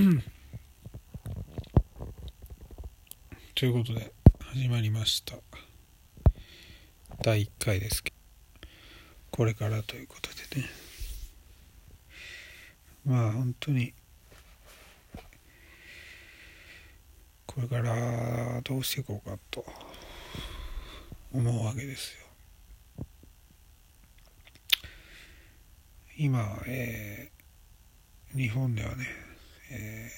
ということで始まりました。第1回ですけど。これからということでね。まあ本当に。これからどうしていこうかと。思うわけですよ。今、えー、日本ではね、え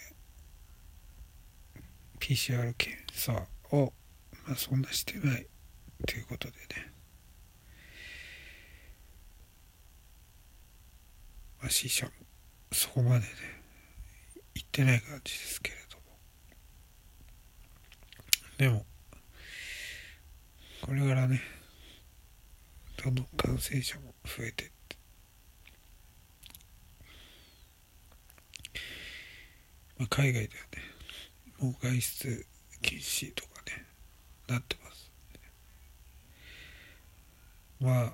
ー、PCR 検査を、まあ、そんなしてないということでね。まあ死者もそこまでね行ってない感じですけれども。でもこれからねどんどん感染者も増えてってまあ、海外ではねもう外出禁止とかねなってます。まあ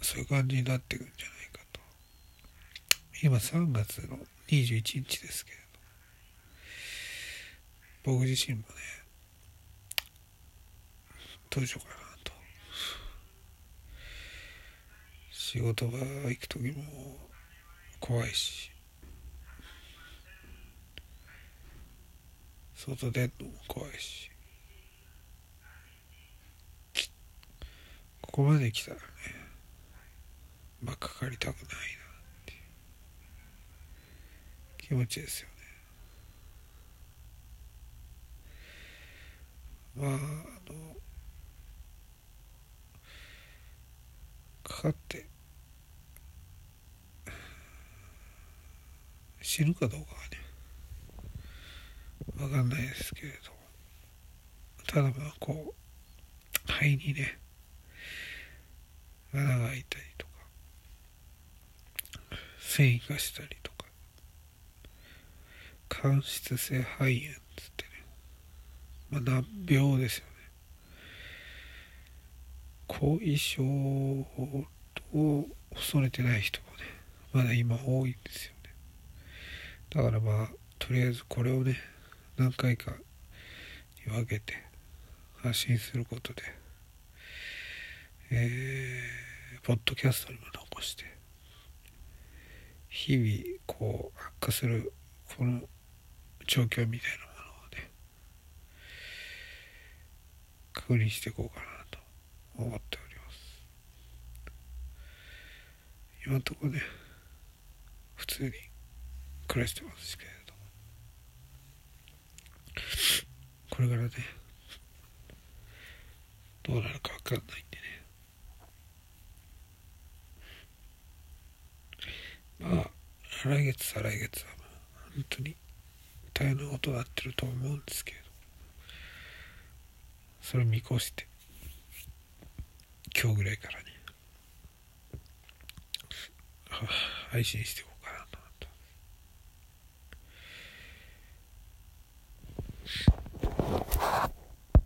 そういう感じになっていくんじゃないかと。今3月の21日ですけれど。僕自身もねどうしようかなと。仕事場行く時も怖いし。外出るのも怖いしここまで来たらねまあかかりたくないなって気持ちですよね。まああのかかって死ぬかどうかはね分かんないですけれど。ただまあこう肺にね穴が開いたりとか繊維化したりとか間質性肺炎っつってね、まあ、難病ですよね。後遺症を恐れてない人もねまだ今多いんですよね。だからまあとりあえずこれをね何回かに分けて発信することでえー、ポッドキャストにも残して日々こう悪化するこの状況みたいなものをね確認していこうかなと思っております。今のとこね普通に暮らしてますけどこれからねどうなるか分かんないんでね。まあ来月再来月はもう本当に大変なことになってると思うんですけどそれ見越して今日ぐらいからね配信していこう。